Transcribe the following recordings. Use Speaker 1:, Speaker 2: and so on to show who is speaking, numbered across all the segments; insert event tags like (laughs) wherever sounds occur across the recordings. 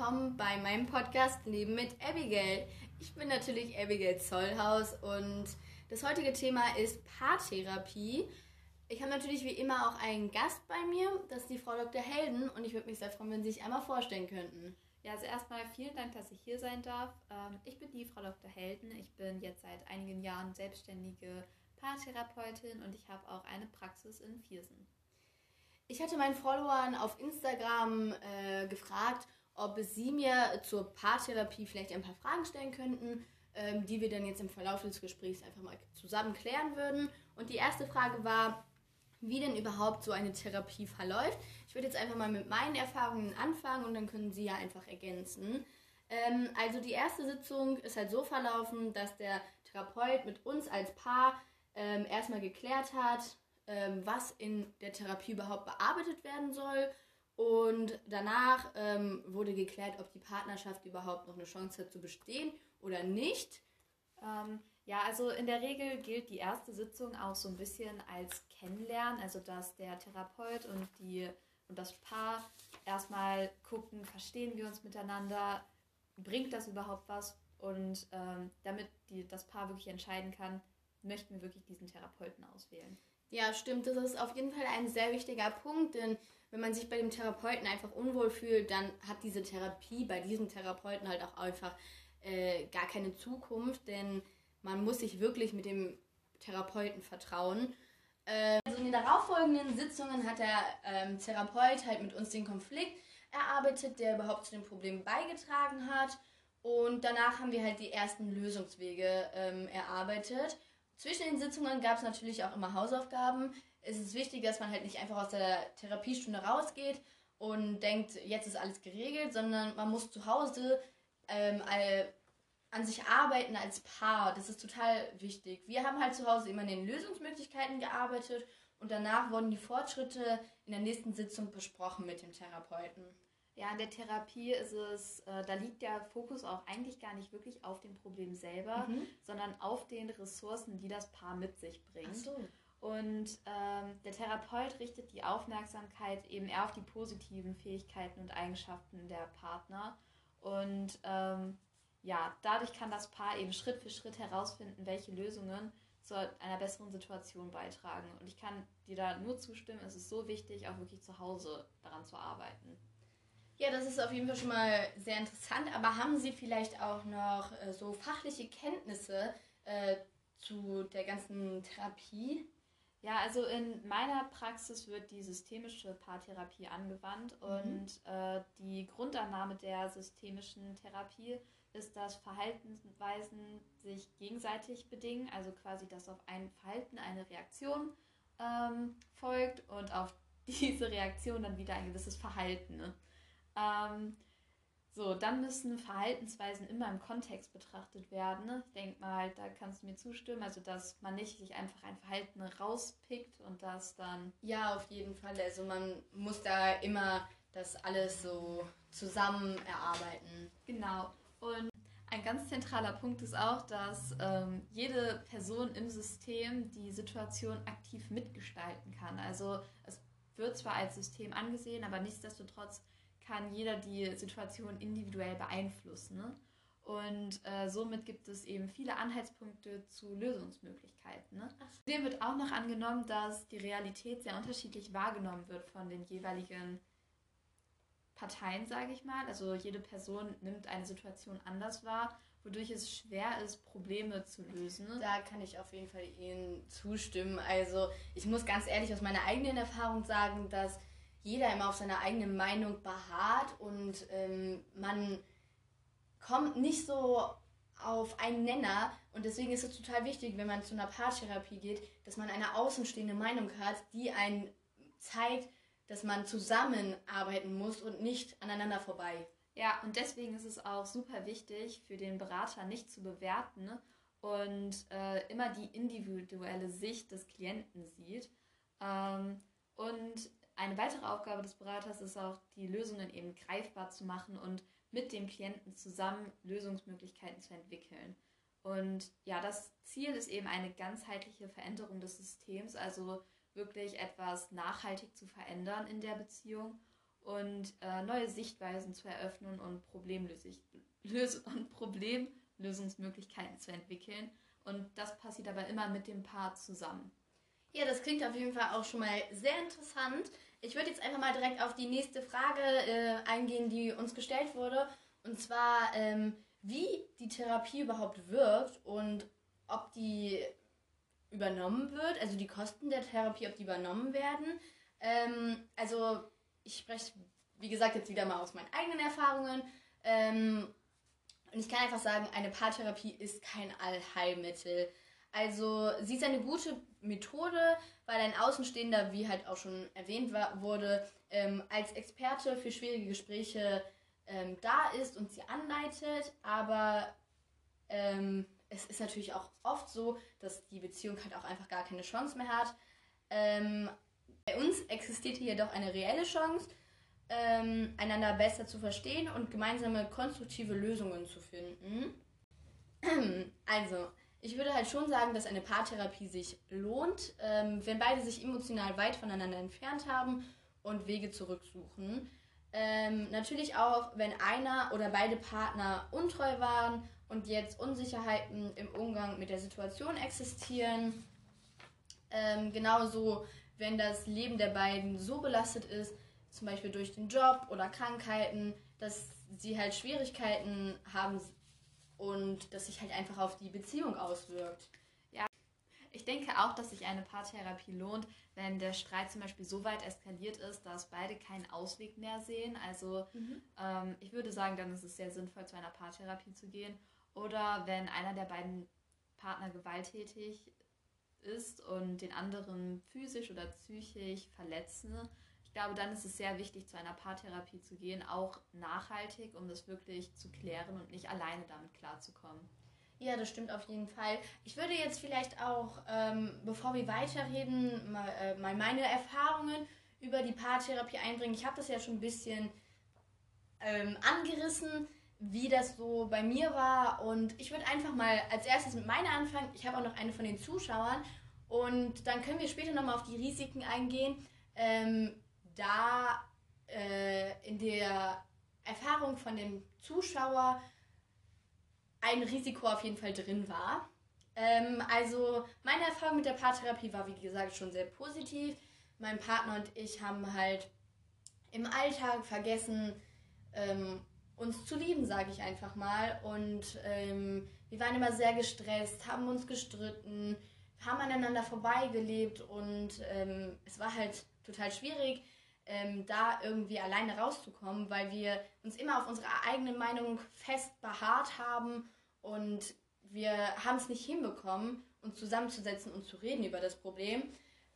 Speaker 1: willkommen bei meinem Podcast Leben mit Abigail. Ich bin natürlich Abigail Zollhaus und das heutige Thema ist Paartherapie. Ich habe natürlich wie immer auch einen Gast bei mir, das ist die Frau Dr. Helden und ich würde mich sehr freuen, wenn Sie sich einmal vorstellen könnten.
Speaker 2: Ja, also erstmal vielen Dank, dass ich hier sein darf. Ähm, ich bin die Frau Dr. Helden. Ich bin jetzt seit einigen Jahren selbstständige Paartherapeutin und ich habe auch eine Praxis in Viersen.
Speaker 1: Ich hatte meinen Followern auf Instagram äh, gefragt, ob sie mir zur Paartherapie vielleicht ein paar Fragen stellen könnten, ähm, die wir dann jetzt im Verlauf des Gesprächs einfach mal zusammen klären würden. Und die erste Frage war, wie denn überhaupt so eine Therapie verläuft. Ich würde jetzt einfach mal mit meinen Erfahrungen anfangen und dann können Sie ja einfach ergänzen. Ähm, also die erste Sitzung ist halt so verlaufen, dass der Therapeut mit uns als Paar ähm, erstmal geklärt hat, ähm, was in der Therapie überhaupt bearbeitet werden soll. Und danach ähm, wurde geklärt, ob die Partnerschaft überhaupt noch eine Chance hat zu bestehen oder nicht.
Speaker 2: Ähm, ja, also in der Regel gilt die erste Sitzung auch so ein bisschen als Kennenlernen, also dass der Therapeut und, die, und das Paar erstmal gucken, verstehen wir uns miteinander, bringt das überhaupt was und ähm, damit die, das Paar wirklich entscheiden kann, möchten wir wirklich diesen Therapeuten auswählen.
Speaker 1: Ja, stimmt. Das ist auf jeden Fall ein sehr wichtiger Punkt, denn wenn man sich bei dem Therapeuten einfach unwohl fühlt, dann hat diese Therapie bei diesem Therapeuten halt auch einfach äh, gar keine Zukunft, denn man muss sich wirklich mit dem Therapeuten vertrauen. Äh, also in den darauffolgenden Sitzungen hat der ähm, Therapeut halt mit uns den Konflikt erarbeitet, der überhaupt zu dem Problem beigetragen hat. Und danach haben wir halt die ersten Lösungswege ähm, erarbeitet. Zwischen den Sitzungen gab es natürlich auch immer Hausaufgaben. Es ist wichtig, dass man halt nicht einfach aus der Therapiestunde rausgeht und denkt, jetzt ist alles geregelt, sondern man muss zu Hause ähm, an sich arbeiten als Paar. Das ist total wichtig. Wir haben halt zu Hause immer in den Lösungsmöglichkeiten gearbeitet und danach wurden die Fortschritte in der nächsten Sitzung besprochen mit dem Therapeuten.
Speaker 2: Ja, in der Therapie ist es, äh, da liegt der Fokus auch eigentlich gar nicht wirklich auf dem Problem selber, mhm. sondern auf den Ressourcen, die das Paar mit sich bringt. Ach so. Und ähm, der Therapeut richtet die Aufmerksamkeit eben eher auf die positiven Fähigkeiten und Eigenschaften der Partner. Und ähm, ja, dadurch kann das Paar eben Schritt für Schritt herausfinden, welche Lösungen zu einer besseren Situation beitragen. Und ich kann dir da nur zustimmen, es ist so wichtig, auch wirklich zu Hause daran zu arbeiten.
Speaker 1: Ja, das ist auf jeden Fall schon mal sehr interessant. Aber haben Sie vielleicht auch noch äh, so fachliche Kenntnisse äh, zu der ganzen Therapie?
Speaker 2: Ja, also in meiner Praxis wird die systemische Paartherapie angewandt mhm. und äh, die Grundannahme der systemischen Therapie ist, dass Verhaltensweisen sich gegenseitig bedingen, also quasi, dass auf ein Verhalten eine Reaktion ähm, folgt und auf (laughs) diese Reaktion dann wieder ein gewisses Verhalten. Ne? Ähm, so, dann müssen Verhaltensweisen immer im Kontext betrachtet werden. Ne? Ich denke mal, da kannst du mir zustimmen, also dass man nicht sich einfach ein Verhalten rauspickt und das dann.
Speaker 1: Ja, auf jeden Fall. Also man muss da immer das alles so zusammen erarbeiten.
Speaker 2: Genau. Und ein ganz zentraler Punkt ist auch, dass ähm, jede Person im System die Situation aktiv mitgestalten kann. Also es wird zwar als System angesehen, aber nichtsdestotrotz kann jeder die Situation individuell beeinflussen. Ne? Und äh, somit gibt es eben viele Anhaltspunkte zu Lösungsmöglichkeiten. Ne? Zudem wird auch noch angenommen, dass die Realität sehr unterschiedlich wahrgenommen wird von den jeweiligen Parteien, sage ich mal. Also jede Person nimmt eine Situation anders wahr, wodurch es schwer ist, Probleme zu lösen. Ne?
Speaker 1: Da kann ich auf jeden Fall Ihnen zustimmen. Also ich muss ganz ehrlich aus meiner eigenen Erfahrung sagen, dass jeder immer auf seiner eigenen Meinung beharrt und ähm, man kommt nicht so auf einen Nenner und deswegen ist es total wichtig, wenn man zu einer Paartherapie geht, dass man eine außenstehende Meinung hat, die einen zeigt, dass man zusammenarbeiten muss und nicht aneinander vorbei.
Speaker 2: Ja, und deswegen ist es auch super wichtig für den Berater nicht zu bewerten und äh, immer die individuelle Sicht des Klienten sieht. Ähm, und eine weitere Aufgabe des Beraters ist auch, die Lösungen eben greifbar zu machen und mit dem Klienten zusammen Lösungsmöglichkeiten zu entwickeln. Und ja, das Ziel ist eben eine ganzheitliche Veränderung des Systems, also wirklich etwas nachhaltig zu verändern in der Beziehung. und äh, neue Sichtweisen zu eröffnen und, Problemlös (laughs) und Problemlösungsmöglichkeiten zu entwickeln. Und das passiert aber immer mit dem Paar zusammen.
Speaker 1: Ja, das klingt auf jeden Fall auch schon mal sehr interessant. Ich würde jetzt einfach mal direkt auf die nächste Frage äh, eingehen, die uns gestellt wurde. Und zwar, ähm, wie die Therapie überhaupt wirkt und ob die übernommen wird, also die Kosten der Therapie, ob die übernommen werden. Ähm, also ich spreche, wie gesagt, jetzt wieder mal aus meinen eigenen Erfahrungen. Ähm, und ich kann einfach sagen, eine Paartherapie ist kein Allheilmittel. Also sie ist eine gute Methode, weil ein Außenstehender, wie halt auch schon erwähnt war, wurde, ähm, als Experte für schwierige Gespräche ähm, da ist und sie anleitet. Aber ähm, es ist natürlich auch oft so, dass die Beziehung halt auch einfach gar keine Chance mehr hat. Ähm, bei uns existiert hier jedoch eine reelle Chance, ähm, einander besser zu verstehen und gemeinsame konstruktive Lösungen zu finden. (clears throat) Also, ich würde halt schon sagen, dass eine Paartherapie sich lohnt, ähm, wenn beide sich emotional weit voneinander entfernt haben und Wege zurücksuchen. Ähm, natürlich auch, wenn einer oder beide Partner untreu waren und jetzt Unsicherheiten im Umgang mit der Situation existieren. Ähm, genauso, wenn das Leben der beiden so belastet ist, zum Beispiel durch den Job oder Krankheiten, dass sie halt Schwierigkeiten haben und das sich halt einfach auf die Beziehung auswirkt.
Speaker 2: Ja, ich denke auch, dass sich eine Paartherapie lohnt, wenn der Streit zum Beispiel so weit eskaliert ist, dass beide keinen Ausweg mehr sehen. Also mhm. ähm, ich würde sagen, dann ist es sehr sinnvoll, zu einer Paartherapie zu gehen. Oder wenn einer der beiden Partner gewalttätig ist und den anderen physisch oder psychisch verletzen, ich glaube, dann ist es sehr wichtig, zu einer Paartherapie zu gehen, auch nachhaltig, um das wirklich zu klären und nicht alleine damit klarzukommen.
Speaker 1: Ja, das stimmt auf jeden Fall. Ich würde jetzt vielleicht auch, ähm, bevor wir weiterreden, mal, äh, mal meine Erfahrungen über die Paartherapie einbringen. Ich habe das ja schon ein bisschen ähm, angerissen, wie das so bei mir war. Und ich würde einfach mal als erstes mit meiner anfangen. Ich habe auch noch eine von den Zuschauern. Und dann können wir später nochmal auf die Risiken eingehen. Ähm, da äh, in der Erfahrung von dem Zuschauer ein Risiko auf jeden Fall drin war. Ähm, also meine Erfahrung mit der Paartherapie war, wie gesagt, schon sehr positiv. Mein Partner und ich haben halt im Alltag vergessen, ähm, uns zu lieben, sage ich einfach mal. Und ähm, wir waren immer sehr gestresst, haben uns gestritten, haben aneinander vorbeigelebt und ähm, es war halt total schwierig, ähm, da irgendwie alleine rauszukommen, weil wir uns immer auf unsere eigene Meinung fest beharrt haben und wir haben es nicht hinbekommen, uns zusammenzusetzen und zu reden über das Problem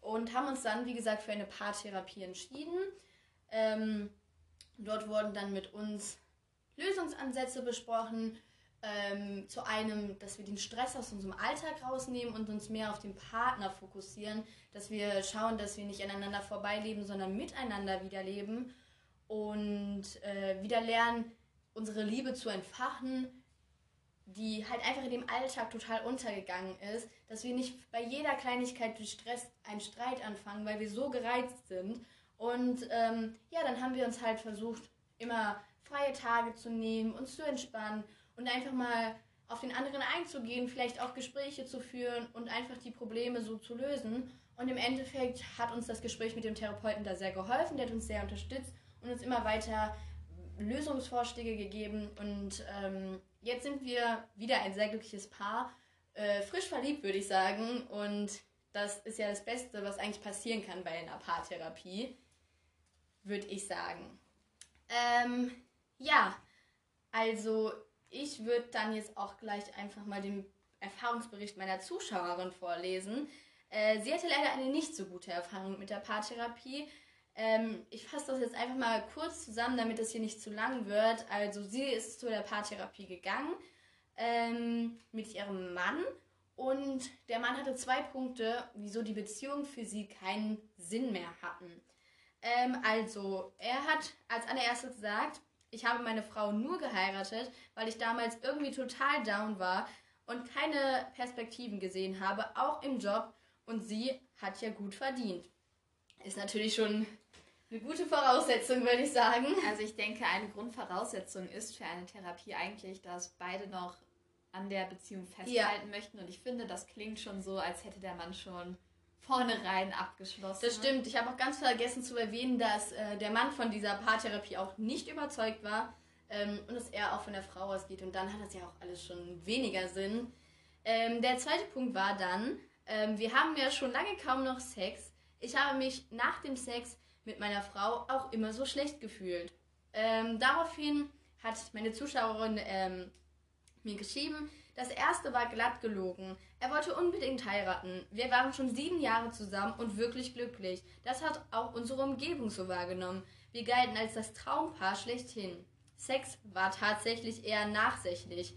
Speaker 1: und haben uns dann, wie gesagt, für eine Paartherapie entschieden. Ähm, dort wurden dann mit uns Lösungsansätze besprochen, ähm, zu einem, dass wir den Stress aus unserem Alltag rausnehmen und uns mehr auf den Partner fokussieren, dass wir schauen, dass wir nicht aneinander vorbeileben, sondern miteinander wieder leben und äh, wieder lernen, unsere Liebe zu entfachen, die halt einfach in dem Alltag total untergegangen ist, dass wir nicht bei jeder Kleinigkeit durch Stress einen Streit anfangen, weil wir so gereizt sind. Und ähm, ja, dann haben wir uns halt versucht, immer freie Tage zu nehmen, uns zu entspannen und einfach mal auf den anderen einzugehen, vielleicht auch Gespräche zu führen und einfach die Probleme so zu lösen. Und im Endeffekt hat uns das Gespräch mit dem Therapeuten da sehr geholfen, der hat uns sehr unterstützt und uns immer weiter Lösungsvorschläge gegeben. Und ähm, jetzt sind wir wieder ein sehr glückliches Paar, äh, frisch verliebt, würde ich sagen. Und das ist ja das Beste, was eigentlich passieren kann bei einer Paartherapie, würde ich sagen. Ähm, ja, also ich würde dann jetzt auch gleich einfach mal den Erfahrungsbericht meiner Zuschauerin vorlesen. Äh, sie hatte leider eine nicht so gute Erfahrung mit der Paartherapie. Ähm, ich fasse das jetzt einfach mal kurz zusammen, damit es hier nicht zu lang wird. Also sie ist zu der Paartherapie gegangen ähm, mit ihrem Mann und der Mann hatte zwei Punkte, wieso die Beziehung für sie keinen Sinn mehr hatten. Ähm, also er hat als allererstes gesagt, ich habe meine Frau nur geheiratet, weil ich damals irgendwie total down war und keine Perspektiven gesehen habe, auch im Job. Und sie hat ja gut verdient. Ist natürlich schon Eine gute Voraussetzung, würde ich sagen.
Speaker 2: Also ich denke, eine Grundvoraussetzung ist für eine Therapie eigentlich, dass beide noch an der Beziehung festhalten ja. möchten. Und ich finde, das klingt schon so, als hätte der Mann schon vornherein abgeschlossen.
Speaker 1: Das stimmt. Ich habe auch ganz vergessen zu erwähnen, dass äh, der Mann von dieser Paartherapie auch nicht überzeugt war ähm, und dass er auch von der Frau ausgeht. Und dann hat das ja auch alles schon weniger Sinn. Ähm, der zweite Punkt war dann, ähm, wir haben ja schon lange kaum noch Sex. Ich habe mich nach dem Sex mit meiner Frau auch immer so schlecht gefühlt. Ähm, daraufhin hat meine Zuschauerin ähm, mir geschrieben, das erste war glatt gelogen. Er wollte unbedingt heiraten. Wir waren schon sieben Jahre zusammen und wirklich glücklich. Das hat auch unsere Umgebung so wahrgenommen. Wir galten als das Traumpaar schlechthin. Sex war tatsächlich eher nachsächlich.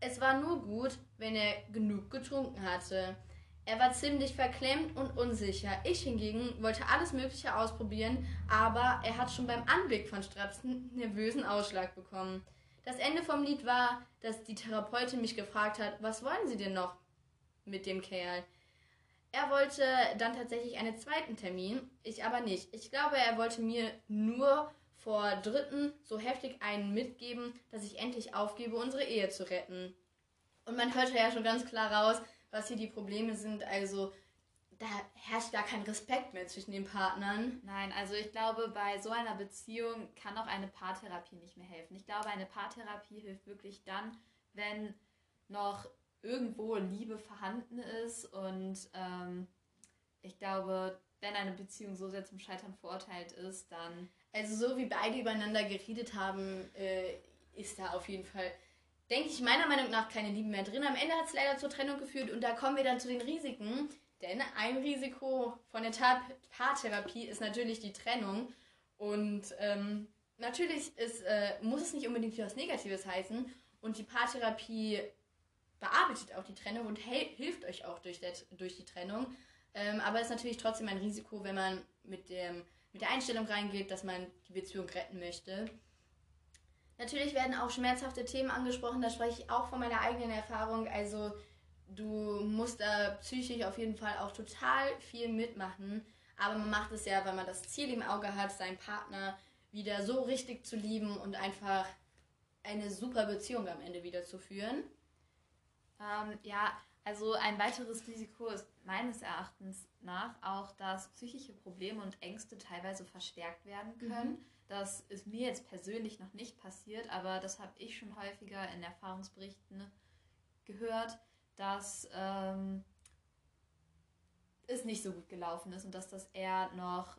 Speaker 1: Es war nur gut, wenn er genug getrunken hatte. Er war ziemlich verklemmt und unsicher. Ich hingegen wollte alles Mögliche ausprobieren, aber er hat schon beim Anblick von Strapsen nervösen Ausschlag bekommen. Das Ende vom Lied war, dass die Therapeutin mich gefragt hat, was wollen Sie denn noch mit dem Kerl? Er wollte dann tatsächlich einen zweiten Termin, ich aber nicht. Ich glaube, er wollte mir nur vor Dritten so heftig einen mitgeben, dass ich endlich aufgebe, unsere Ehe zu retten. Und man hörte ja schon ganz klar raus, was hier die Probleme sind. Also da herrscht gar kein Respekt mehr zwischen den Partnern.
Speaker 2: Nein, also ich glaube, bei so einer Beziehung kann auch eine Paartherapie nicht mehr helfen. Ich glaube, eine Paartherapie hilft wirklich dann, wenn noch irgendwo Liebe vorhanden ist und ähm, ich glaube, wenn eine Beziehung so sehr zum Scheitern verurteilt ist, dann.
Speaker 1: Also so wie beide übereinander geredet haben, äh, ist da auf jeden Fall denke ich meiner Meinung nach keine Liebe mehr drin. Am Ende hat es leider zur Trennung geführt und da kommen wir dann zu den Risiken. Denn ein Risiko von der Paartherapie ist natürlich die Trennung. Und ähm, natürlich ist, äh, muss es nicht unbedingt etwas Negatives heißen. Und die Paartherapie bearbeitet auch die Trennung und hilft euch auch durch, der, durch die Trennung. Ähm, aber es ist natürlich trotzdem ein Risiko, wenn man mit, dem, mit der Einstellung reingeht, dass man die Beziehung retten möchte. Natürlich werden auch schmerzhafte Themen angesprochen, da spreche ich auch von meiner eigenen Erfahrung. Also du musst da psychisch auf jeden Fall auch total viel mitmachen. Aber man macht es ja, weil man das Ziel im Auge hat, seinen Partner wieder so richtig zu lieben und einfach eine super Beziehung am Ende wieder zu führen.
Speaker 2: Ähm, ja, also ein weiteres Risiko ist meines Erachtens nach auch, dass psychische Probleme und Ängste teilweise verstärkt werden können. Mhm. Das ist mir jetzt persönlich noch nicht passiert, aber das habe ich schon häufiger in Erfahrungsberichten gehört, dass ähm, es nicht so gut gelaufen ist und dass das eher noch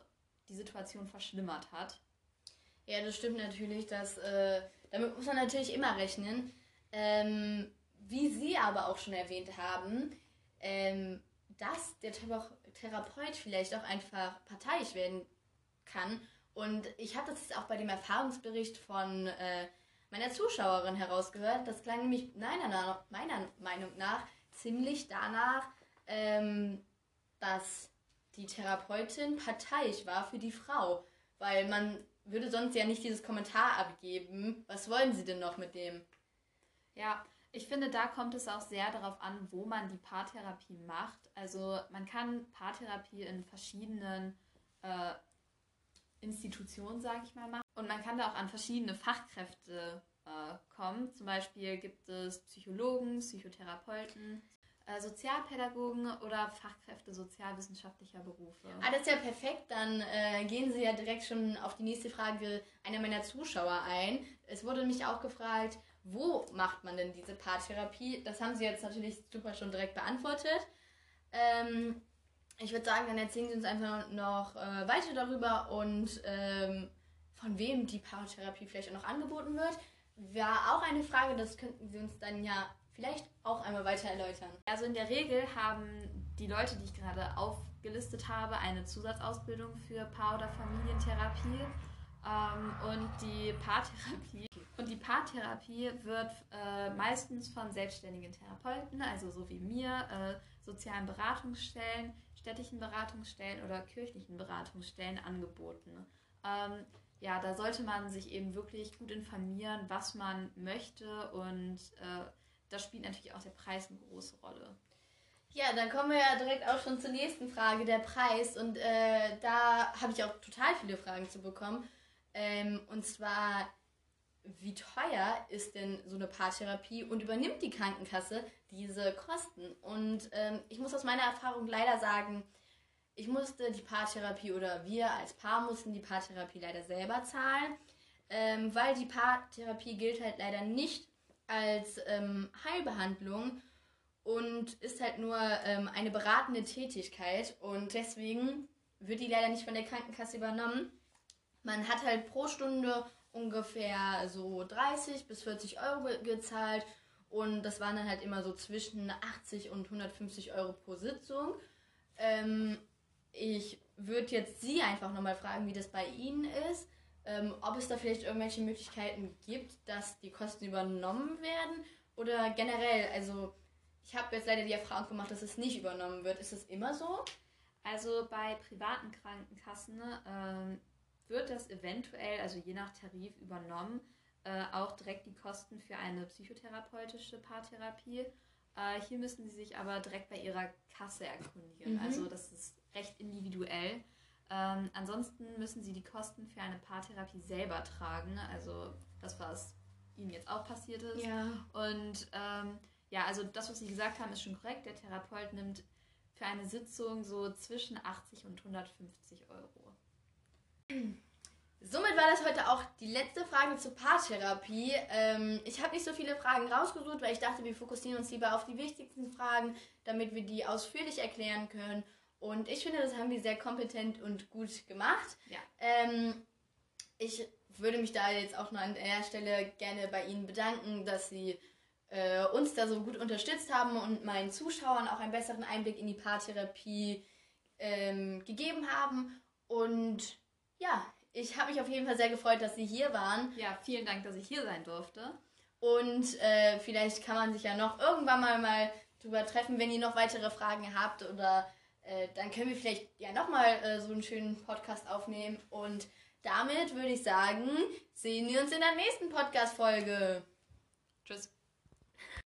Speaker 2: die Situation verschlimmert hat.
Speaker 1: Ja, das stimmt natürlich. Dass, äh, damit muss man natürlich immer rechnen. Ähm, wie Sie aber auch schon erwähnt haben, ähm, dass der Therapeut vielleicht auch einfach parteiisch werden kann und ich habe das jetzt auch bei dem Erfahrungsbericht von äh, meiner Zuschauerin herausgehört. Das klang nämlich meiner, meiner Meinung nach ziemlich danach, ähm, dass die Therapeutin parteiisch war für die Frau. Weil man würde sonst ja nicht dieses Kommentar abgeben. Was wollen sie denn noch mit dem?
Speaker 2: Ja, ich finde, da kommt es auch sehr darauf an, wo man die Paartherapie macht. Also man kann Paartherapie in verschiedenen äh, Institution, sage ich mal, machen. Und man kann da auch an verschiedene Fachkräfte äh, kommen. Zum Beispiel gibt es Psychologen, Psychotherapeuten, äh, Sozialpädagogen oder Fachkräfte sozialwissenschaftlicher Berufe.
Speaker 1: Ah, das ist ja perfekt. Dann äh, gehen Sie ja direkt schon auf die nächste Frage einer meiner Zuschauer ein. Es wurde mich auch gefragt, wo macht man denn diese Paartherapie? Das haben Sie jetzt natürlich super schon direkt beantwortet. Ähm, ich würde sagen, dann erzählen Sie uns einfach noch äh, weiter darüber und ähm, von wem die Paartherapie vielleicht auch noch angeboten wird. War auch eine Frage, das könnten Sie uns dann ja vielleicht auch einmal weiter erläutern.
Speaker 2: Also in der Regel haben die Leute, die ich gerade aufgelistet habe, eine Zusatzausbildung für Paar- oder Familientherapie. Ähm, und die Paartherapie und die Paartherapie wird äh, meistens von selbstständigen Therapeuten, also so wie mir, äh, sozialen Beratungsstellen, städtischen Beratungsstellen oder kirchlichen Beratungsstellen angeboten. Ähm, ja, da sollte man sich eben wirklich gut informieren, was man möchte und äh, da spielt natürlich auch der Preis eine große Rolle.
Speaker 1: Ja, dann kommen wir ja direkt auch schon zur nächsten Frage, der Preis. Und äh, da habe ich auch total viele Fragen zu bekommen. Ähm, und zwar, wie teuer ist denn so eine Paartherapie und übernimmt die Krankenkasse diese Kosten? Und ähm, ich muss aus meiner Erfahrung leider sagen, ich musste die Paartherapie oder wir als Paar mussten die Paartherapie leider selber zahlen, ähm, weil die Paartherapie gilt halt leider nicht als ähm, Heilbehandlung und ist halt nur ähm, eine beratende Tätigkeit und deswegen wird die leider nicht von der Krankenkasse übernommen. Man hat halt pro Stunde ungefähr so 30 bis 40 Euro gezahlt und das waren dann halt immer so zwischen 80 und 150 Euro pro Sitzung. Ähm, ich würde jetzt Sie einfach nochmal fragen, wie das bei Ihnen ist. Ähm, ob es da vielleicht irgendwelche Möglichkeiten gibt, dass die Kosten übernommen werden oder generell, also ich habe jetzt leider die Erfahrung gemacht, dass es nicht übernommen wird. Ist es immer so?
Speaker 2: Also bei privaten Krankenkassen ähm, wird das eventuell, also je nach Tarif übernommen, äh, auch direkt die Kosten für eine psychotherapeutische Paartherapie. Äh, hier müssen Sie sich aber direkt bei Ihrer Kasse erkundigen. Mhm. Also das ist recht individuell. Ähm, ansonsten müssen Sie die Kosten für eine Paartherapie selber tragen. Also das, was Ihnen jetzt auch passiert ist.
Speaker 1: Ja.
Speaker 2: Und ähm, ja, also das, was Sie gesagt haben, ist schon korrekt. Der Therapeut nimmt für eine Sitzung so zwischen 80 und 150 Euro.
Speaker 1: Somit war das heute auch die letzte Frage zur Paartherapie. Ähm, ich habe nicht so viele Fragen rausgesucht, weil ich dachte, wir fokussieren uns lieber auf die wichtigsten Fragen, damit wir die ausführlich erklären können. Und ich finde, das haben wir sehr kompetent und gut gemacht.
Speaker 2: Ja.
Speaker 1: Ähm, ich würde mich da jetzt auch noch an der Stelle gerne bei Ihnen bedanken, dass Sie äh, uns da so gut unterstützt haben und meinen Zuschauern auch einen besseren Einblick in die Paartherapie ähm, gegeben haben. Und ja, ich habe mich auf jeden Fall sehr gefreut, dass Sie hier waren.
Speaker 2: Ja, vielen Dank, dass ich hier sein durfte.
Speaker 1: Und äh, vielleicht kann man sich ja noch irgendwann mal, mal drüber treffen, wenn ihr noch weitere Fragen habt oder äh, dann können wir vielleicht ja nochmal äh, so einen schönen Podcast aufnehmen. Und damit würde ich sagen, sehen wir uns in der nächsten Podcast-Folge.
Speaker 2: Tschüss.